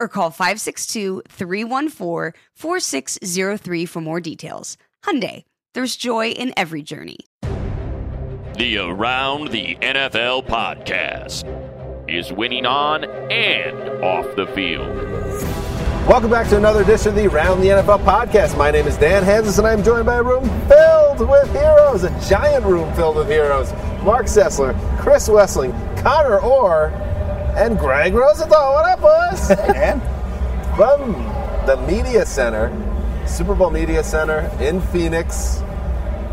or call 562-314-4603 for more details. Hyundai, there's joy in every journey. The Around the NFL podcast is winning on and off the field. Welcome back to another edition of the Around the NFL podcast. My name is Dan Hanzus, and I'm joined by a room filled with heroes, a giant room filled with heroes. Mark Sessler, Chris Wesseling, Connor Orr, and Greg Rosenthal. What up, boys? Hey, Dan. From the Media Center, Super Bowl Media Center in Phoenix.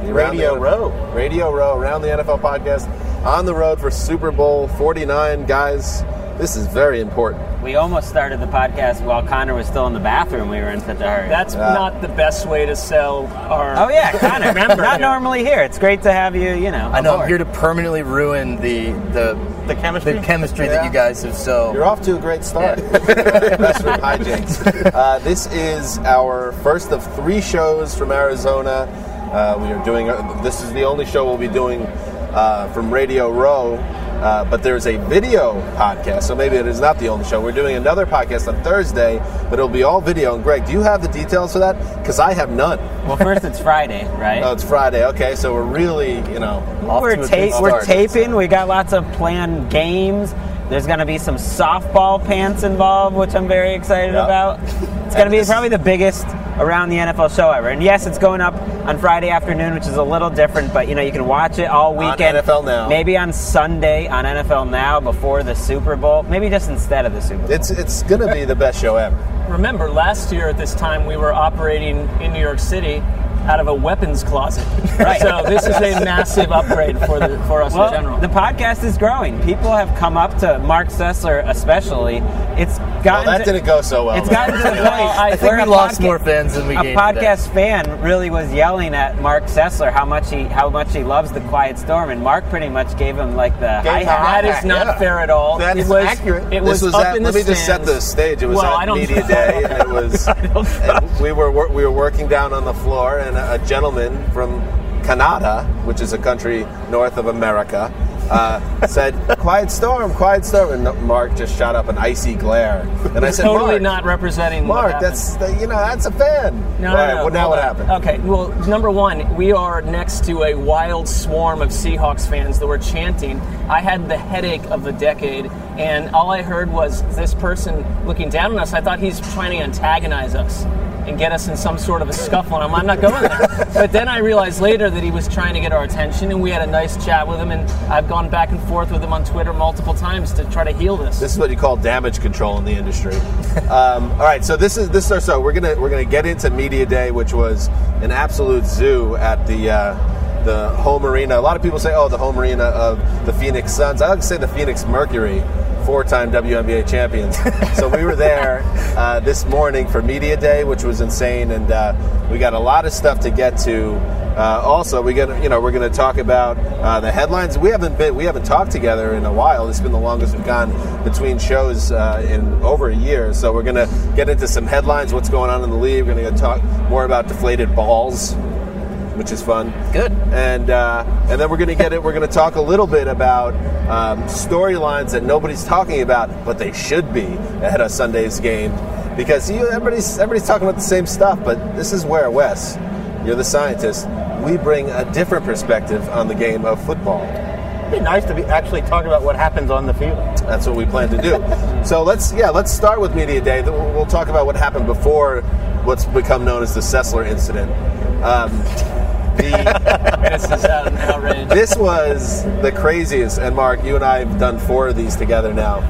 Radio Row. Radio Row, Around the NFL podcast. On the road for Super Bowl 49. Guys, this is very important. We almost started the podcast while Connor was still in the bathroom. We were in such a hurry. That's Yeah. not the best way to sell our. oh yeah, Connor. Remember not normally here. It's great to have you. You know, I know I'm here to permanently ruin the the The chemistry? the chemistry Yeah. that you guys have so. You're off to a great start. Classroom hijinks. Uh, this is our first of three shows from Arizona. Uh, we are doing. this is the only show we'll be doing uh, from Radio Row. Uh, but there's a video podcast, so maybe it is not the only show. We're doing another podcast on Thursday, but it'll be all video. And Greg, do you have the details for that? Because I have none. Well, first it's Friday, right? Oh, it's Friday. Okay, so we're really, you know, we're ta- we're taping. We got lots of planned games. There's going to be some softball pants involved, which I'm very excited Yeah. about. It's going to be probably the biggest around the NFL show ever. And yes, it's going up on Friday afternoon, which is a little different, but you know you can watch it all On weekend. NFL Now. Maybe on Sunday on NFL Now before the Super Bowl. Maybe just instead of the Super Bowl. It's it's gonna be the best show ever. Remember, last year at this time we were operating in New York City out of a weapons closet. Right. So this is a massive upgrade for the for us Well, in general. the podcast is growing. People have come up to Mark Sessler, especially. It's Well, gotten that to, didn't go so well. It's gotten to the point I I think we a lost podca- more fans than we a gained. podcast fan really was yelling at Mark Sessler how much he how much he loves the Quiet Storm, and Mark pretty much gave him like the Gave hi him hat. that is not Yeah. fair at all. That it is was accurate. It this was, was up at, in let the me just set the stage. It was Well, I at media day, and it was we were we were working down on the floor, and a, a gentleman from Canada, which is a country north of America, uh, said, "Quiet storm, quiet storm," and Mark just shot up an icy glare, and I said, totally "Mark, not representing. Mark, that's the, you know that's a fan." No, All no, right, no. well, now what happened? Okay, well, number one, we are next to a wild swarm of Seahawks fans that were chanting. I had the headache of the decade, and all I heard was this person looking down on us. I thought he's trying to antagonize us and get us in some sort of a scuffle, and I'm, I'm not going there. but then I realized later that he was trying to get our attention, and we had a nice chat with him, and I've gone back and forth with him on Twitter multiple times to try to heal this. This is what you call damage control in the industry. um, all right, so this is this is our so we're gonna we're gonna get into media day, which was an absolute zoo at the uh, the home arena. A lot of people say, oh, the home arena of the Phoenix Suns. I like to say the Phoenix Mercury four-time WNBA champions. so we were there uh, this morning for media day, which was insane, and uh, we got a lot of stuff to get to. Uh, also, we got you know we're going to talk about uh, the headlines. We haven't been we haven't talked together in a while. It's been the longest we've gone between shows uh, in over a year. So we're going to get into some headlines. What's going on in the league? We're going to talk more about deflated balls, which is fun. Good. And uh, and then we're going to get it. We're going to talk a little bit about um, storylines that nobody's talking about, but they should be ahead of Sunday's game because you, everybody's everybody's talking about the same stuff. But this is where Wes, you're the scientist. We bring a different perspective on the game of football. It'd be nice to be actually talk about what happens on the field. That's what we plan to do. so let's yeah, let's start with media day. We'll we'll talk about what happened before what's become known as the Sessler incident. Um, the, This is an outrage. this was the craziest. And Mark, you and I have done four of these together now.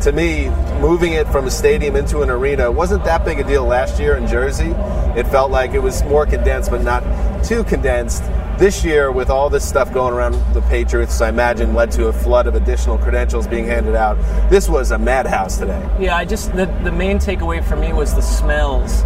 To me, moving it from a stadium into an arena wasn't that big a deal last year in Jersey. It felt like it was more condensed, but not too condensed. This year, with all this stuff going around the Patriots, I imagine led to a flood of additional credentials being handed out. This was a madhouse today. Yeah, I just the, the main takeaway for me was the smells.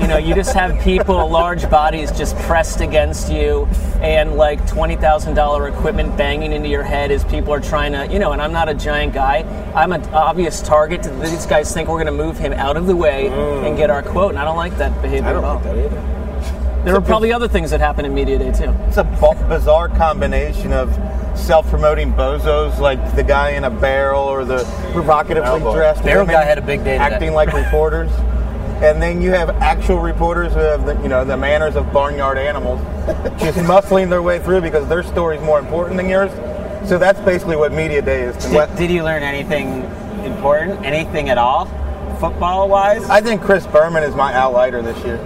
You know, you just have people, large bodies, just pressed against you, and like twenty thousand dollar equipment banging into your head as people are trying to, you know. And I'm not a giant guy. I'm an obvious target. These guys think we're going to move him out of the way and get our quote, and I don't like that behavior I don't at all. like that either. There were probably other things that happened in media day too. It's a b- bizarre combination of self-promoting bozos like the guy in a barrel or the provocatively oh, Elbow. dressed Barrel guy had a big day today. acting like reporters. And then you have actual reporters who have the, you know the manners of barnyard animals, just muscling their way through because their story is more important than yours. So that's basically what media day is to me. Did, did you learn anything important? Anything at all? Football wise? I think Chris Berman is my outlier this year.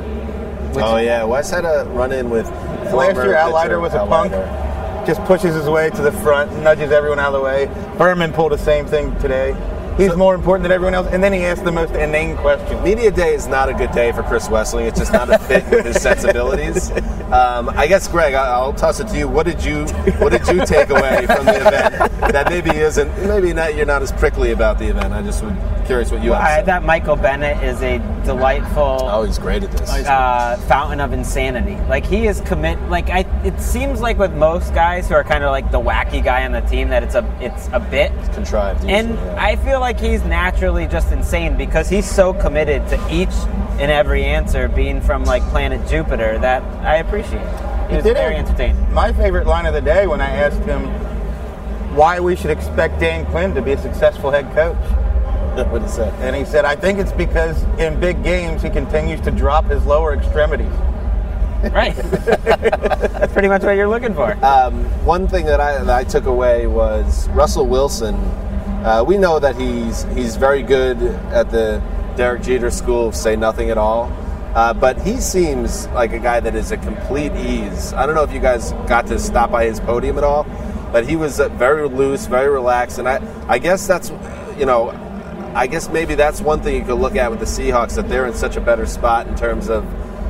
oh yeah, Wes had a uh, run in with Last former year, Outlider was a Outlider. punk. Just pushes his way to the front, nudges everyone out of the way. Berman pulled the same thing today. He's more important than everyone else, and then he asked the most inane question. Media day is not a good day for Chris Wesseling. It's just not a fit with his sensibilities. Um, I guess, Greg, I- I'll toss it to you. What did you What did you take away from the event that maybe isn't maybe not you're not as prickly about the event? I just would curious what you have. I say. thought Michael Bennett is a delightful Oh, he's great at this. uh, fountain of insanity. Like he is commit. Like I, it seems like with most guys who are kind of like the wacky guy on the team that it's a it's a bit. Contrived. usually, And yeah. I feel like he's naturally just insane because he's so committed to each and every answer being from like planet Jupiter that I appreciate. He was did very entertaining. My favorite line of the day when I asked him why we should expect Dan Quinn to be a successful head coach. what he said. And he said, I think it's because in big games he continues to drop his lower extremities. Right. That's pretty much what you're looking for. Um, one thing that I, that I took away was Russell Wilson. Uh, we know that he's he's very good at the Derek Jeter school of say nothing at all, uh, but he seems like a guy that is a complete ease. I don't know if you guys got to stop by his podium at all, but he was very loose, very relaxed, and I I guess that's you know I guess maybe that's one thing you could look at with the Seahawks that they're in such a better spot in terms of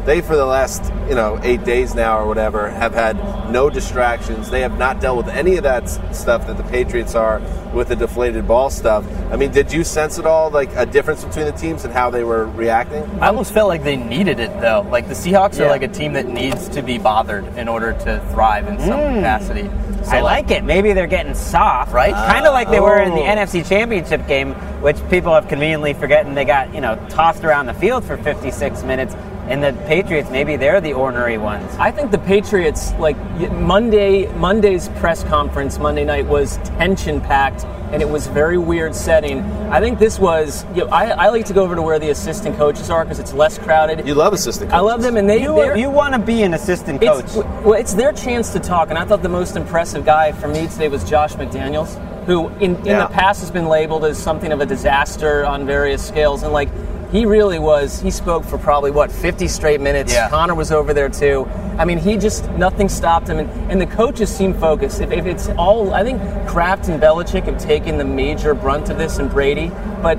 they for the last you know eight days now or whatever have had no distractions. They have not dealt with any of that stuff that the Patriots are with the deflated ball stuff. I mean, did you sense at all like a difference between the teams and how they were reacting? I almost felt like they needed it though. Like the Seahawks Yeah. are like a team that needs to be bothered in order to thrive in some mm. capacity. So I like it. Maybe they're getting soft, Right? Kind of like they were in the Oh. NFC Championship game, which people have conveniently forgotten. They got you know tossed around the field for 56 minutes, and the Patriots maybe they're the ornery ones. I think the Patriots, like Monday, Monday's press conference Monday night was tension packed, and it was very weird setting. I think this was. You know, I, I like to go over to where the assistant coaches are because it's less crowded. You love assistant coaches. I love them, and they You, they're- you want to be an assistant coach. It's, well, it's their chance to talk, and I thought the most impressive guy for me today was Josh McDaniels, who in, in Yeah. the past has been labeled as something of a disaster on various scales, and like he really was. He spoke for probably what 50 straight minutes. Yeah. Connor was over there too. I mean, he just nothing stopped him, and, and the coaches seem focused. If, if it's all, I think Kraft and Belichick have taken the major brunt of this, and Brady, but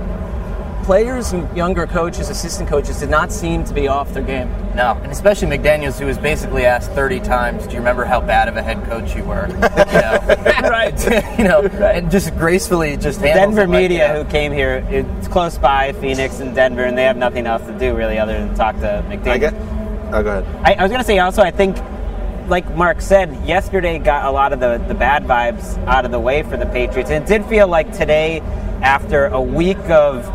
players and younger coaches, assistant coaches, did not seem to be off their game. No, and especially McDaniels, who was basically asked 30 times, "Do you remember how bad of a head coach you were?" You know, right. you know, and just gracefully just handles Denver it like media who came here, it's close by, Phoenix and Denver, and they have nothing else to do really other than talk to McDaniel. I get. Oh, go ahead. I, I was going to say also, I think, like Mark said, yesterday got a lot of the, the bad vibes out of the way for the Patriots. And it did feel like today, after a week of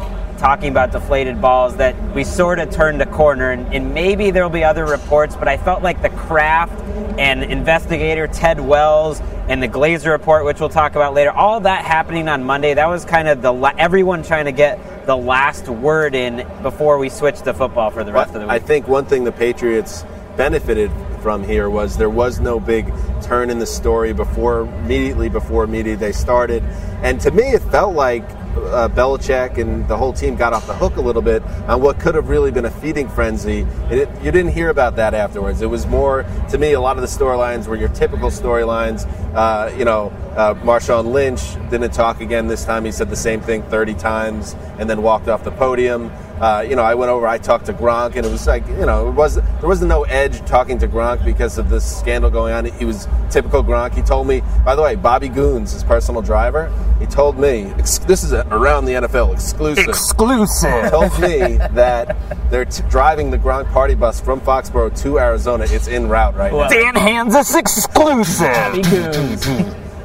talking about deflated balls, that we sort of turned a corner. And, and maybe there will be other reports, but I felt like the Kraft and investigator Ted Wells and the Glazer report, which we'll talk about later, all that happening on Monday, that was kind of the la- everyone trying to get the last word in before we switch to football for the rest of the week. I think one thing the Patriots benefited from here was there was no big turn in the story before immediately before media day started, and to me it felt like uh, Belichick and the whole team got off the hook a little bit on what could have really been a feeding frenzy. It, you didn't hear about that afterwards. It was more, to me, a lot of the storylines were your typical storylines. Uh, you know, uh, Marshawn Lynch didn't talk again this time. He said the same thing 30 times and then walked off the podium. Uh, you know, I went over, I talked to Gronk, and it was like, you know, it was there wasn't no edge talking to Gronk because of this scandal going on. He was typical Gronk. He told me, by the way, Bobby Goons, his personal driver, he told me ex- this is a, around the NFL exclusive. Exclusive. told me that they're t- driving the Gronk party bus from Foxborough to Arizona. It's en route right now. Dan Hanzus exclusive. Big goons.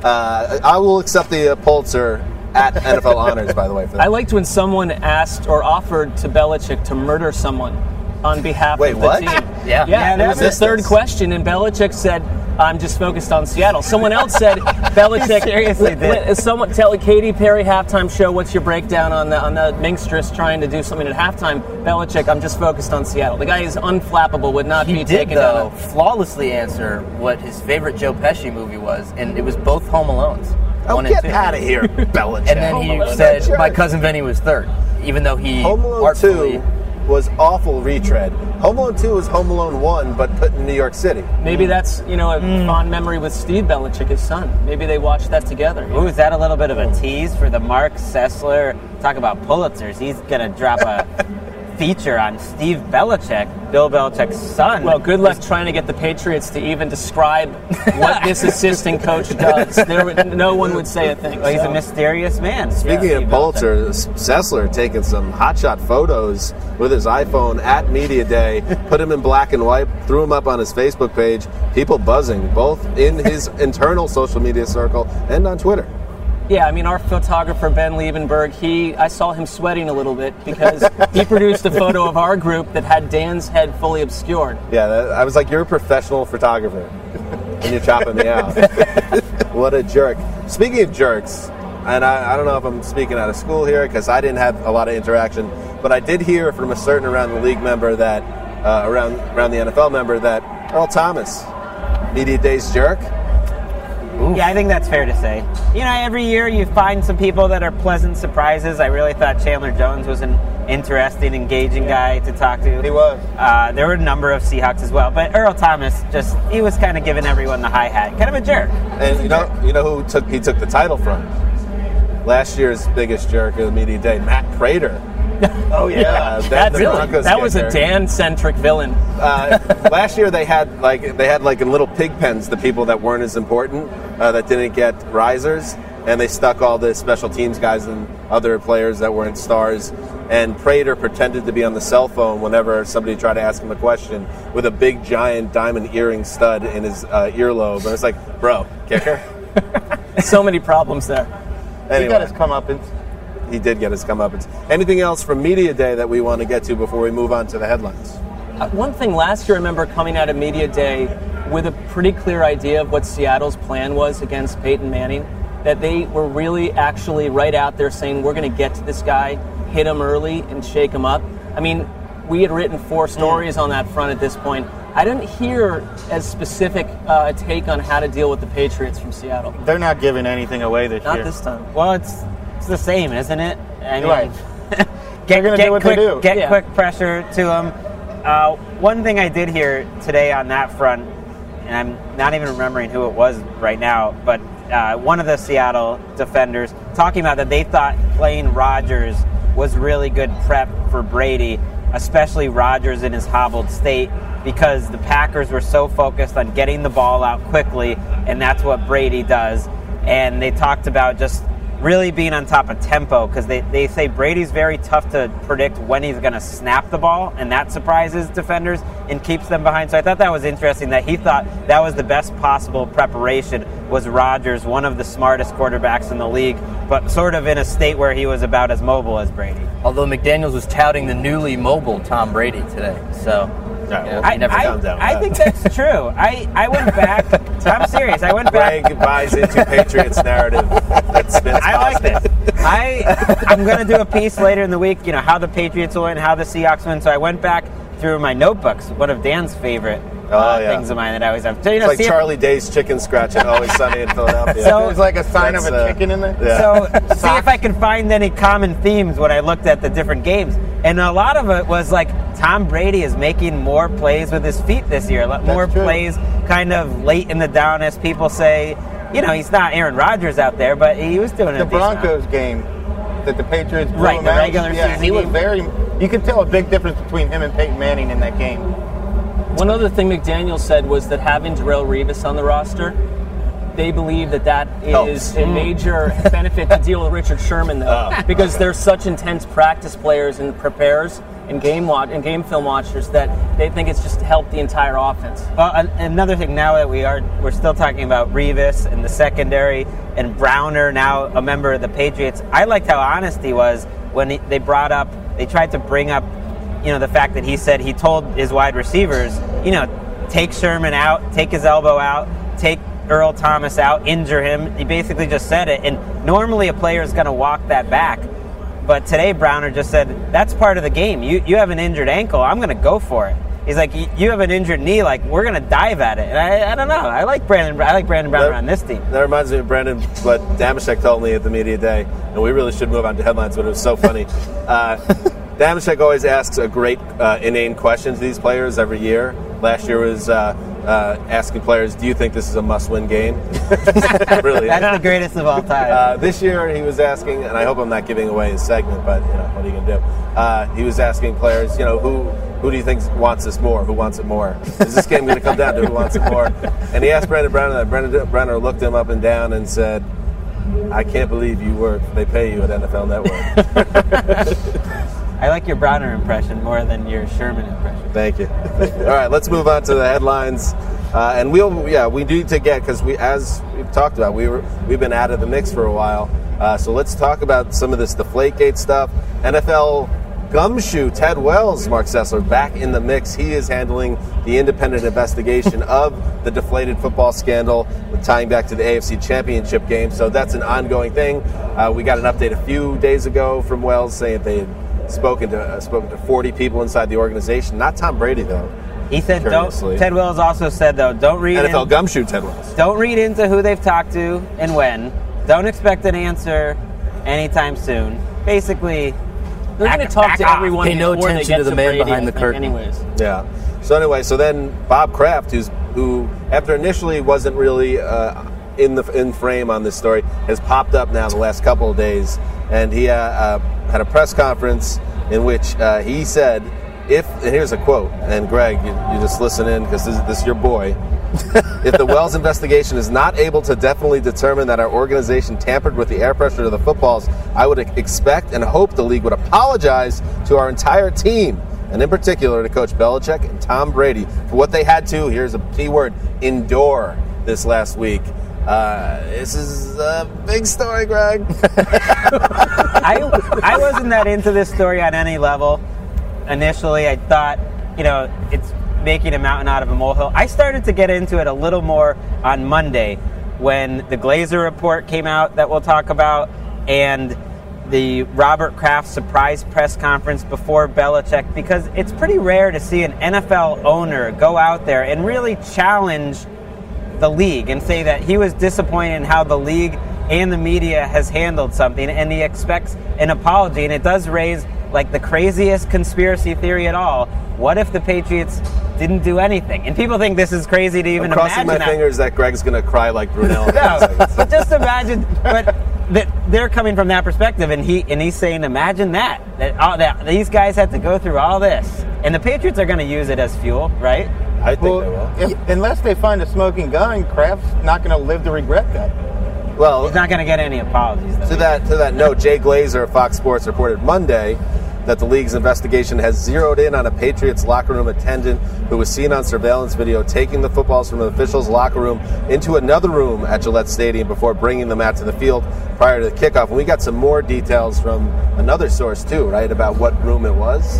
Uh, I will accept the uh, Pulitzer at NFL honors, by the way. For. I liked when someone asked or offered to Belichick to murder someone on behalf Wait, of the what? team. Yeah. Yeah, Yeah, that was the third question, and Belichick said, "I'm just focused on Seattle." Someone else said, "Belichick seriously did. Someone tell Katy Perry halftime show. What's your breakdown on the on the minstress trying to do something at halftime?" Belichick, "I'm just focused on Seattle." The guy is unflappable. Would not He be did taken though down. flawlessly answer what his favorite Joe Pesci movie was, and it was both Home Alones. Oh, one and get two. out of here, Belichick. And then he Home said, Sure. "My cousin Vinny was third, even though he Home Alone artfully 2 was awful retread. Home Alone 2 was Home Alone 1, but put in New York City. Maybe that's you know a Hmm. fond memory with Steve Belichick, his son. Maybe they watched that together. Ooh, is that a little bit of a tease for the Mark Sessler? Talk about Pulitzers. He's going to drop a feature on Steve Belichick, Bill Belichick's son. Well, good luck trying to get the Patriots to even describe what this assistant coach does. There, would, no one would say a thing. Well, he's so. a mysterious man. Speaking Yeah, of Steve Pulitzer, Sessler taking some hotshot photos with his iPhone at Media Day, put him in black and white, threw him up on his Facebook page. People buzzing, both in his internal social media circle and on Twitter. Yeah, I mean, our photographer Ben Liebenberg, he, I saw him sweating a little bit because he produced a photo of our group that had Dan's head fully obscured. Yeah, that, I was like, you're a professional photographer, and you're chopping me out. what a jerk. Speaking of jerks, and I, I don't know if I'm speaking out of school here because I didn't have a lot of interaction, but I did hear from a certain around the league member that, uh, around around the NFL member that Earl Thomas, media days jerk. Yeah, I think that's fair to say. You know, every year you find some people that are pleasant surprises. I really thought Chandler Jones was an interesting, engaging guy to talk to. He was. Uh, there were a number of Seahawks as well, but Earl Thomas just he was kind of giving everyone the hi hat, kind of a jerk. And you know, you know who took he took the title from? Last year's biggest jerk of the media day, Matt Prater. Oh yeah, that, the really, Broncos that was a. Dan-centric villain. uh, last year they had like they had like in little pig pens the people that weren't as important uh, that didn't get risers and they stuck all the special teams guys and other players that weren't stars and Prater pretended to be on the cell phone whenever somebody tried to ask him a question with a big giant diamond earring stud in his uh, earlobe and it's like bro kicker So many problems there. He anyway got his comeuppance. He did get his comeuppance anything else from media day that we want to get to before we move on to the headlines Uh, One thing last year, I remember coming out of Media Day with a pretty clear idea of what Seattle's plan was against Peyton Manning. That they were really actually right out there saying, we're going to get to this guy, hit him early, and shake him up. I mean, we had written four stories on that front at this point. I didn't hear as specific uh, a take on how to deal with the Patriots from Seattle. They're not giving anything away this Not year. Not this time. Well, it's it's the same, isn't it? I mean, Right. get, get do what they quick, do. Get Yeah. quick pressure to them. Uh, one thing I did hear today on that front, and I'm not even remembering who it was right now, but uh, one of the Seattle defenders talking about that they thought playing Rodgers was really good prep for Brady, especially Rodgers in his hobbled state, because the Packers were so focused on getting the ball out quickly, and that's what Brady does. And they talked about just really being on top of tempo because they, they say Brady's very tough to predict when he's going to snap the ball, and that surprises defenders and keeps them behind. So I thought that was interesting that he thought that was the best possible preparation was Rodgers, one of the smartest quarterbacks in the league, but sort of in a state where he was about as mobile as Brady. Although McDaniels was touting the newly mobile Tom Brady today, so yeah, I, never I, comes down. I think that's true. I, I went back. I'm serious. I went back. Greg buys into Patriots narrative that spins I like positive. this. I I'm gonna do a piece later in the week. You know how the Patriots will win, how the Seahawks win. So I went back through my notebooks. One of Dan's favorite uh, Oh, yeah. things of mine that I always have. So, you It's like see if- Charlie Day's chicken scratch and Always Sunny in Philadelphia. So- There's like a sign of a uh, chicken in there. yeah. So see if I can find any common themes when I looked at the different games, and a lot of it was like Tom Brady is making more plays with his feet this year, Let- more true. plays kind of late in the down, as people say. You know, he's not Aaron Rodgers out there, but he was doing it. the Broncos game that the Patriots blew Right, him the out. regular yeah, season he was very. You could tell a big difference between him and Peyton Manning in that game. One other thing McDaniel said was that having Darrelle Revis on the roster, they believe that that is a major benefit to deal with Richard Sherman, though, oh. because they're such intense practice players and preparers and game watch and game film watchers that they think it's just helped the entire offense. Well, an- another thing now that we are we're still talking about Revis and the secondary and Browner now a member of the Patriots. I liked how honest he was when he, they brought up they tried to bring up you know the fact that he said he told his wide receivers you know take Sherman out, take his elbow out, take Earl Thomas out, injure him. He basically just said it, and normally a player is going to walk that back. But today, Browner just said, that's part of the game. You, you have an injured ankle. I'm going to go for it. He's like, "You- have an injured knee. Like, we're going to dive at it. And I, I don't know. I like Brandon. I like Brandon Browner That- on this team. That reminds me of Brandon, what Damashek told me at the media day, and we really should move on to headlines, but it was so funny. Uh, Damashek always asks a great, uh, inane question to these players every year. Last year was uh, uh, asking players, "Do you think this is a must-win game?" really. That's the greatest of all time. Uh, this year he was asking, and I hope I'm not giving away his segment, but you know what are you gonna do? Uh, he was asking players, you know, who who do you think wants this more? Who wants it more? Is this game going to come down to who wants it more? And he asked Brandon Browner that. Brandon Browner looked him up and down and said, "I can't believe you work. They pay you at NFL Network." I like your Browner impression more than your Sherman impression. Thank you. Thank you. All right, let's move on to the headlines. Uh, and we'll, yeah, we need to get because we, as we've talked about, we were we've been out of the mix for a while. Uh, so let's talk about some of this Deflategate stuff. NFL gumshoe Ted Wells, Mark Sessler, back in the mix. He is handling the independent investigation of the deflated football scandal, tying back to the AFC Championship game. So that's an ongoing thing. Uh, we got an update a few days ago from Wells saying they had spoken to uh, spoken to 40 people inside the organization. Not Tom Brady though. He said, don't, Ted Wells also said, though, don't read NFL in- gumshoe Ted Wells. Don't read into who they've talked to and when. Don't expect an answer anytime soon. Basically, They're going to talk to everyone Pay no before they attention get to the to man Brady, behind the curtain. Anyways. Yeah. So anyway, so then Bob Kraft, who's who after initially wasn't really uh, in the in frame on this story, has popped up now the last couple of days, and he uh, uh, had a press conference in which uh, he said, "If and here's a quote," and Greg, you, you just listen in because this, this is your boy. if the Wells investigation is not able to definitely determine that our organization tampered with the air pressure of the footballs, I would expect and hope the league would apologize to our entire team, and in particular to Coach Belichick and Tom Brady for what they had to, here's a key word, endure this last week. Uh, this is a big story, Greg. I, I wasn't that into this story on any level. Initially, I thought, you know, it's making a mountain out of a molehill. I started to get into it a little more on Monday when the Glazer report came out that we'll talk about and the Robert Kraft surprise press conference before Belichick because it's pretty rare to see an NFL owner go out there and really challenge the league and say that he was disappointed in how the league and the media has handled something and he expects an apology and it does raise like the craziest conspiracy theory at all what if the patriots didn't do anything and people think this is crazy to even I'm crossing imagine my that. fingers that Greg's going to cry like Brunel. no, but just imagine but that they're coming from that perspective, and he and he's saying, imagine that that, all, that these guys had to go through all this, and the Patriots are going to use it as fuel, right? I think Well, they will. if, unless they find a smoking gun, Kraft's not going to live to regret that. Well, He's not going to get any apologies. Though. To that to that note, Jay Glazer of Fox Sports reported Monday that the league's investigation has zeroed in on a Patriots locker room attendant who was seen on surveillance video taking the footballs from the officials' locker room into another room at Gillette Stadium before bringing them out to the field prior to the kickoff. And we got some more details from another source too, right, about what room it was.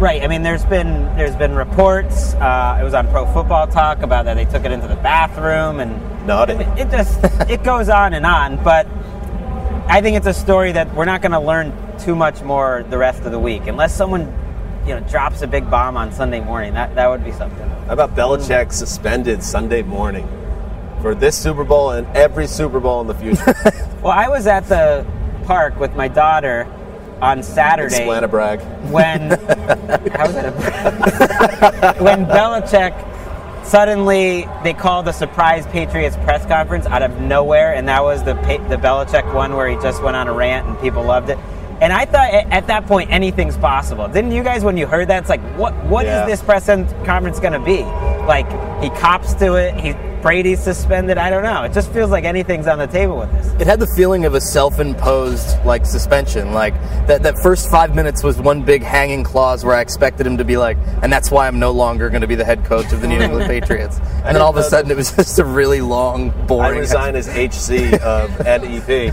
Right. I mean, there's been there's been reports. Uh, it was on Pro Football Talk about that they took it into the bathroom, and Naughty. it just it goes on and on. But I think it's a story that we're not going to learn too much more the rest of the week, unless someone you know drops a big bomb on Sunday morning. That that would be something. How about Belichick suspended Sunday morning for this Super Bowl and every Super Bowl in the future? Well, I was at the park with my daughter on Saturday. Explain a brag. when how was that a, when Belichick suddenly they called a surprise Patriots press conference out of nowhere, and that was the the Belichick one where he just went on a rant and people loved it. And I thought at, at that point anything's possible. Didn't you guys when you heard that? It's like what what is Yeah. this press conference going to be? Like he cops to it. He Brady's suspended. I don't know. It just feels like anything's on the table with this. It had the feeling of a self-imposed like suspension. Like that, that first five minutes was one big hanging clause where I expected him to be like, and that's why I'm no longer going to be the head coach of the New England Patriots. And then all of a sudden, it was just a really long, boring. I boring. resign as HC of NEP.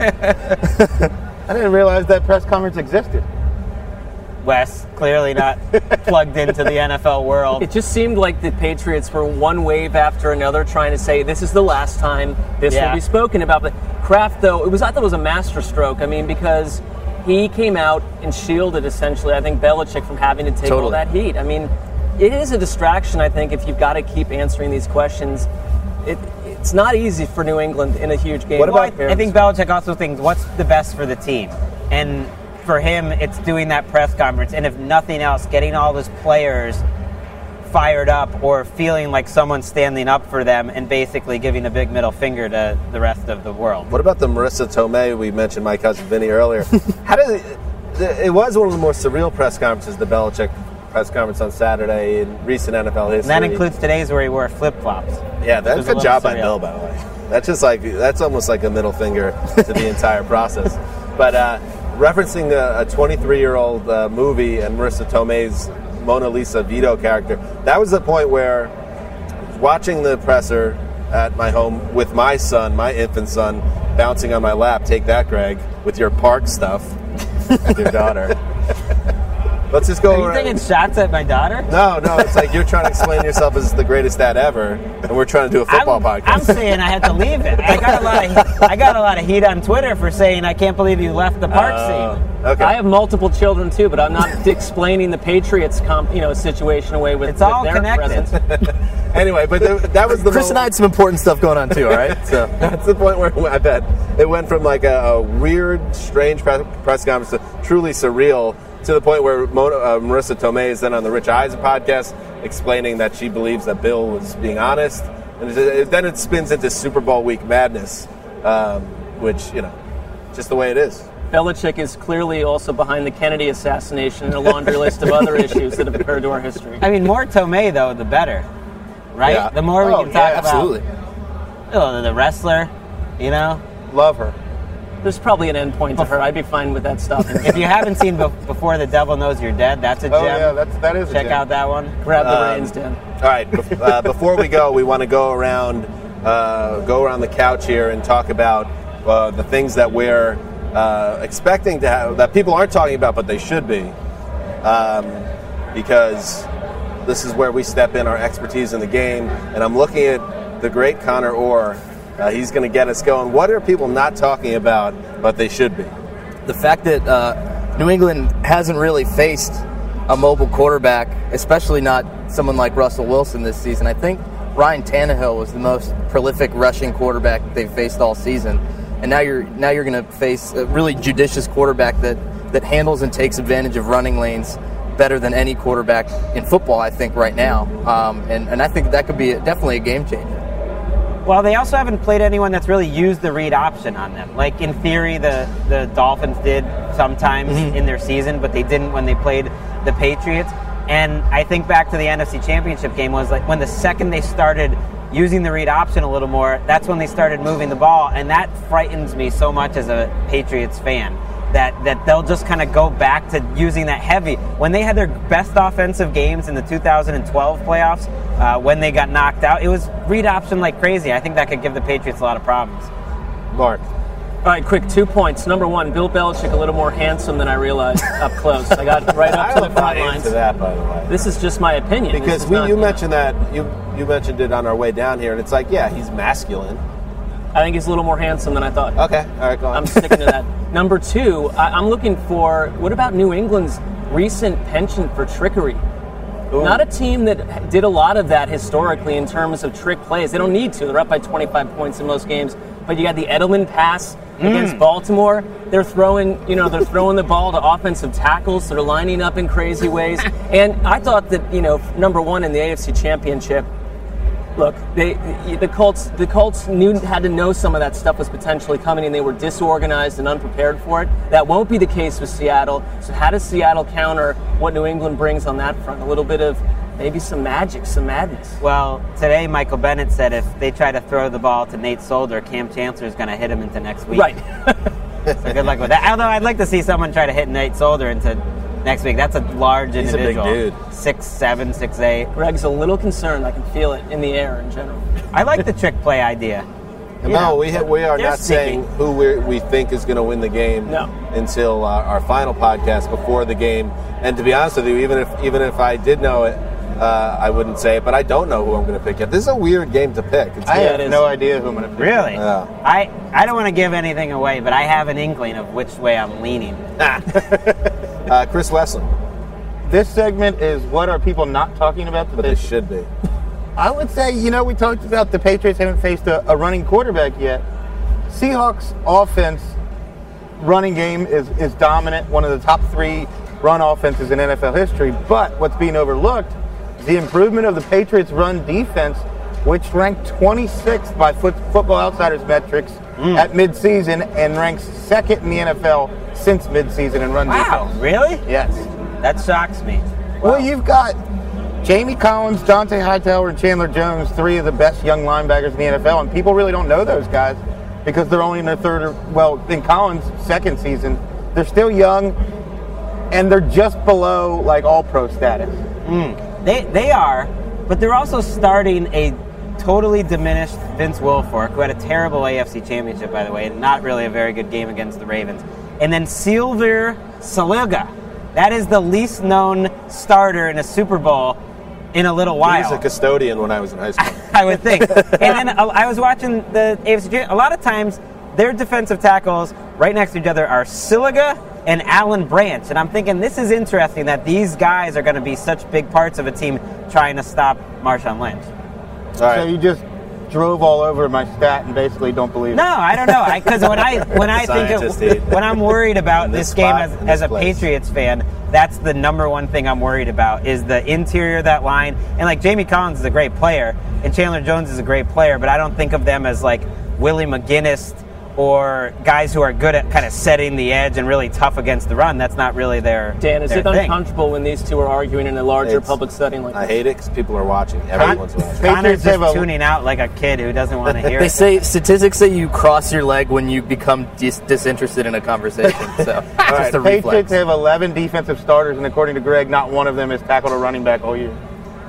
I didn't realize that press conference existed. Wes clearly not plugged into the NFL world. It just seemed like the Patriots were one wave after another trying to say this is the last time this Yeah. will be spoken about. But Kraft, though, it was I thought it was a masterstroke. I mean, because he came out and shielded essentially, I think Belichick from having to take all that heat. I mean, it is a distraction. I think if you've got to keep answering these questions, it, it's not easy for New England in a huge game. What like about? I think Belichick also thinks what's the best for the team, and for him, it's doing that press conference, and if nothing else, getting all those players fired up or feeling like someone's standing up for them, and basically giving a big middle finger to the rest of the world. What about the Marisa Tomei? We mentioned my cousin Vinny earlier. How did it, it was one of the more surreal press conferences, the Belichick press conference on Saturday in recent NFL history. And that includes today's where he wore flip flops. yeah, that's a a good little job by. Bill, by the way. That's just like that's almost like a middle finger to the entire process. But uh, referencing a 23 year old uh, movie and Marisa Tomei's Mona Lisa Vito character, that was the point where watching the presser at my home with my son, my infant son, bouncing on my lap. Take that, Greg, with your park stuff and your daughter. Let's just go. Are you around- taking shots at my daughter? no, no, it's like you're trying to explain yourself as the greatest dad ever, and we're trying to do a football I'm, podcast. I'm saying I had to leave it. I got a lot of I got a lot of heat on Twitter for saying I can't believe you left the park Oh, scene. okay. I have multiple children too, but I'm not explaining the Patriots, comp, you know, situation away with. It's with all their connected. presence. anyway, but the, that was the Chris and I had some important stuff going on too. All right, so That's the point where I bet it went from like a, a weird, strange press, press conference to truly surreal to the point where Mona, uh, Marisa Tomei is then on the Rich Eisen podcast explaining that she believes that Bill was being honest, and it- then it spins into Super Bowl week madness, um, which you know, just the way it is. Belichick is clearly also behind the Kennedy assassination and a laundry list of other issues that have occurred to our history. I mean, more Tomei though, the better, right? Yeah. The more we Oh, can talk yeah, about absolutely. oh, the wrestler, you know. Love her. There's probably an end point to her. I'd be fine with that stuff. If you haven't seen Be- Before the Devil Knows You're Dead, that's a gem. Oh yeah, that's that is. a Check out that one. Grab the Um, reins, Dan. All right. uh, before we go, we want to go around, uh, go around the couch here and talk about uh, the things that we're uh, expecting to have that people aren't talking about, but they should be, um, because this is where we step in our expertise in the game. And I'm looking at the great Connor Orr. Uh, he's going to get us going. What are people not talking about, but they should be? the fact that uh, New England hasn't really faced a mobile quarterback, especially not someone like Russell Wilson this season. I think Ryan Tannehill was the most prolific rushing quarterback they've faced all season, and now you're now you're going to face a really judicious quarterback that that handles and takes advantage of running lanes better than any quarterback in football. I think right now, um, and and I think that could be definitely a game changer. Well, they also haven't played anyone that's really used the read option on them. Like in theory, the the Dolphins did sometimes Mm-hmm. in their season, but they didn't when they played the Patriots. And I think back to the NFC Championship game was like when the second they started using the read option a little more, that's when they started moving the ball, and that frightens me so much as a Patriots fan. That, that they'll just kind of go back to using that heavy. When they had their best offensive games in the 2012 playoffs, uh, when they got knocked out, it was read option like crazy. I think that could give the Patriots a lot of problems. Mark. All right, quick two points. Number one, Bill Belichick a little more handsome than I realized up close. I got right up to the front lines. into that, by the way. This is just my opinion. Because we, not- you mentioned that you you mentioned it on our way down here, and it's like, yeah, he's masculine. I think he's a little more handsome than I thought. Okay, all right, go on. I'm sticking to that. Number two, I, I'm looking for what about New England's recent penchant for trickery? Not a team that did a lot of that historically in terms of trick plays. They don't need to. They're up by 25 points in most games. But you got the Edelman pass hmm. against Baltimore. They're throwing, you know, they're throwing the ball to offensive tackles. They're lining up in crazy ways. And I thought that, you know, number one in the AFC Championship, Look, they, the Colts, the Colts knew had to know some of that stuff was potentially coming, and they were disorganized and unprepared for it. That won't be the case with Seattle. So, how does Seattle counter what New England brings on that front? A little bit of maybe some magic, some madness. Well, today Michael Bennett said if they try to throw the ball to Nate Solder, Kam Chancellor is going to hit him into next week. Right. so good luck with that. Although I'd like to see someone try to hit Nate Solder into next week. That's a large He's a big individual. dude. Six seven, six eight. Greg's a little concerned. I can feel it in the air in general. I like the trick play idea. No, Yeah. we ha- we are not sneaky. saying who we we think is going to win the game No. until uh, our final podcast before the game. And to be honest with you, even if even if I did know it, uh, I wouldn't say it. But I don't know who I'm going to pick yet. This is a weird game to pick. It's I Yeah, have no idea who I'm going to pick. Really? Yeah. I I don't want to give anything away, but I have an inkling of which way I'm leaning. uh, Chris Wesseling, This segment is what are people not talking about? but they they should be. I would say, you know, we talked about the Patriots haven't faced a, a running quarterback yet. Seahawks offense running game is, is dominant, one of the top three run offenses in NFL history. But what's being overlooked is the improvement of the Patriots run defense, which ranked 26th by Foot, Football Outsiders metrics at midseason and ranks second in the NFL since midseason in run Wow, defense. really? Yes. That shocks me. Well, you've got Jamie Collins, Dont'a Hightower, and Chandler Jones, three of the best young linebackers in the NFL, and people really don't know those guys because they're only in their third or, well, in Collins' second season. They're still young, and they're just below, like, all pro status. Mm. They they are, but they're also starting a totally diminished Vince Wilfork, who had a terrible AFC Championship, by the way, and not really a very good game against the Ravens. And then Sealver Siliga. That is the least known starter in a Super Bowl in a little while. He was a custodian when I was in high school. I would think. and then uh, I was watching the AFC. Cha- A lot of times, their defensive tackles right next to each other are Siliga and Alan Branch, and I'm thinking this is interesting that these guys are going to be such big parts of a team trying to stop Marshawn Lynch. All So you just drove all over my stat and basically don't believe It. No. I don't know. Because when I when I think of, when I'm worried about this, this game spot, as, in as a place. Patriots fan, that's the number one thing I'm worried about is the interior of that line. And like Jamie Collins is a great player, and Chandler Jones is a great player, but I don't think of them as like Willie McGinest or guys who are good at kind of setting the edge and really tough against the run. That's not really their Dan, is their it thing. uncomfortable when these two are arguing in a larger It's- public setting like I this? hate it because people are watching. Everyone's watching. Connor's just a- tuning out like a kid who doesn't want to hear. They it. say statistics say you cross your leg when you become dis- disinterested in a conversation. So it's just a Patriots reflex. have 11 defensive starters, and according to Greg, not one of them has tackled a running back all year.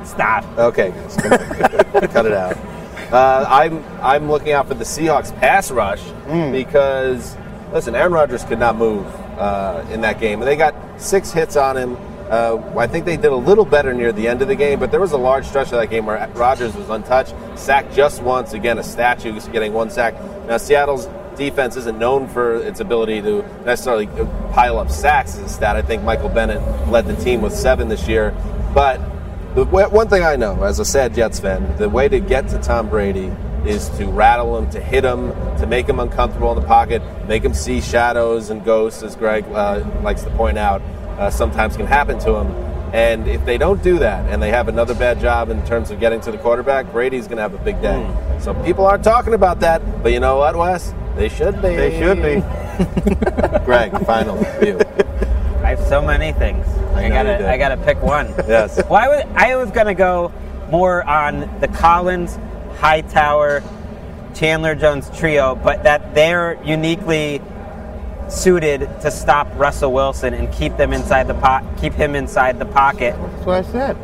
Stop. Okay, guys, cut it out. Uh, I'm I'm looking out for the Seahawks pass rush because listen, Aaron Rodgers could not move uh, in that game, and they got six hits on him. Uh, I think they did a little better near the end of the game, but there was a large stretch of that game where Rodgers was untouched, sacked just once. Again, a statue getting one sack. Now Seattle's defense isn't known for its ability to necessarily pile up sacks as a stat. I think Michael Bennett led the team with seven this year, but the one thing I know, as a sad Jets fan, the way to get to Tom Brady is to rattle him, to hit him, to make him uncomfortable in the pocket, make him see shadows and ghosts, as Greg uh, likes to point out. Uh, sometimes can happen to him. And if they don't do that and they have another bad job in terms of getting to the quarterback, Brady's going to have a big day. Hmm. So people aren't talking about that, but you know what, Wes? They should be. They should be. Greg, final view. I have so many things. I, know you gotta. I gotta pick one. Yes. Well, I was, I was gonna go more on the Collins, Hightower, Chandler Jones trio, but that they're uniquely suited to stop Russell Wilson and keep them inside the pot, keep him inside the pocket. That's what I said.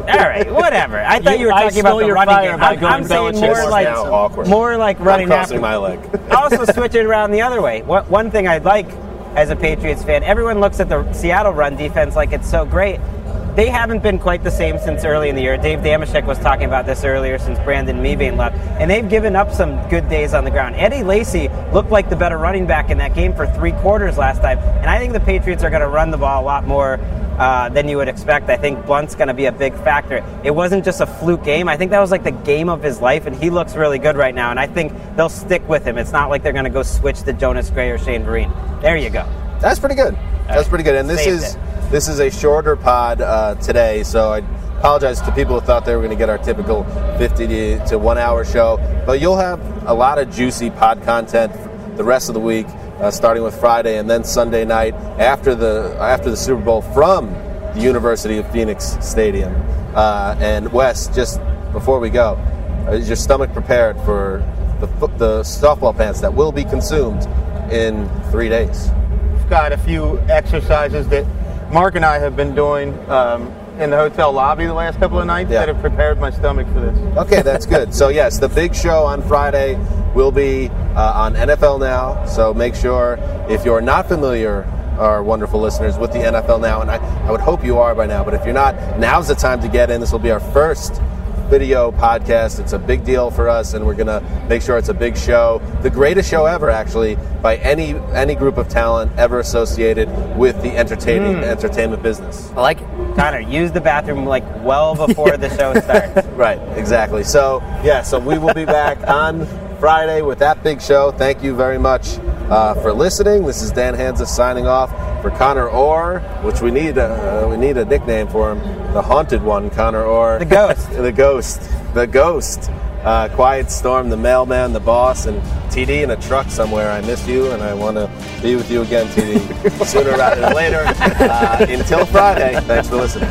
All right, whatever. I thought You- you, were talking about stole the your running fire game. by I'm, going I'm saying more like Now more like running I'm crossing after. my leg. also switch it around the other way. One, one thing I'd like as a Patriots fan, everyone looks at the Seattle run defense like it's so great. They haven't been quite the same since early in the year. Dave Dameshek was talking about this earlier since Brandon Mebane left, and they've given up some good days on the ground. Eddie Lacy looked like the better running back in that game for three quarters last time, and I think the Patriots are going to run the ball a lot more uh, than you would expect. I think Blount's going to be a big factor. It wasn't just a fluke game. I think that was like the game of his life, and he looks really good right now. And I think they'll stick with him. It's not like they're going to go switch to Jonas Gray or Shane Vereen. There you go. That's pretty good. That's pretty good. And this Saved is it. This is a shorter pod uh, today, so I apologize to people who thought they were going to get our typical 50 to, one hour show. But you'll have a lot of juicy pod content the rest of the week, uh, starting with Friday and then Sunday night after the after the Super Bowl from the University of Phoenix Stadium. Uh, and Wes, just before we go, uh, is your stomach prepared for the, the softball pants that will be consumed in three days? got a few exercises that Mark and I have been doing um, in the hotel lobby the last couple of nights Yeah. that have prepared my stomach for this. Okay, that's good. So yes, the big show on Friday will be uh, on NFL Now. So make sure if you're not familiar, our wonderful listeners, with the NFL Now, and I, I would hope you are by now. But if you're not, now's the time to get in. This will be our first video podcast. It's a big deal for us, and we're gonna make sure it's a big show, the greatest show ever, actually, by any any group of talent ever associated with the entertaining entertainment business. I like it. Connor, use the bathroom like well before the show starts. Right, exactly. So, yeah, so we will be back on Friday with that big show. Thank you very much uh, for listening. This is Dan Hanzus signing off for Connor Orr, which we need a, uh, we need a nickname for him, the haunted one, Connor Orr. The ghost. the ghost. The ghost. Uh, Quiet Storm, the mailman, the boss, and TD in a truck somewhere. I miss you, and I want to be with you again, TD, sooner rather than later. Uh, until Friday, thanks for listening.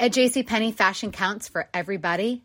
At JCPenney, fashion counts for everybody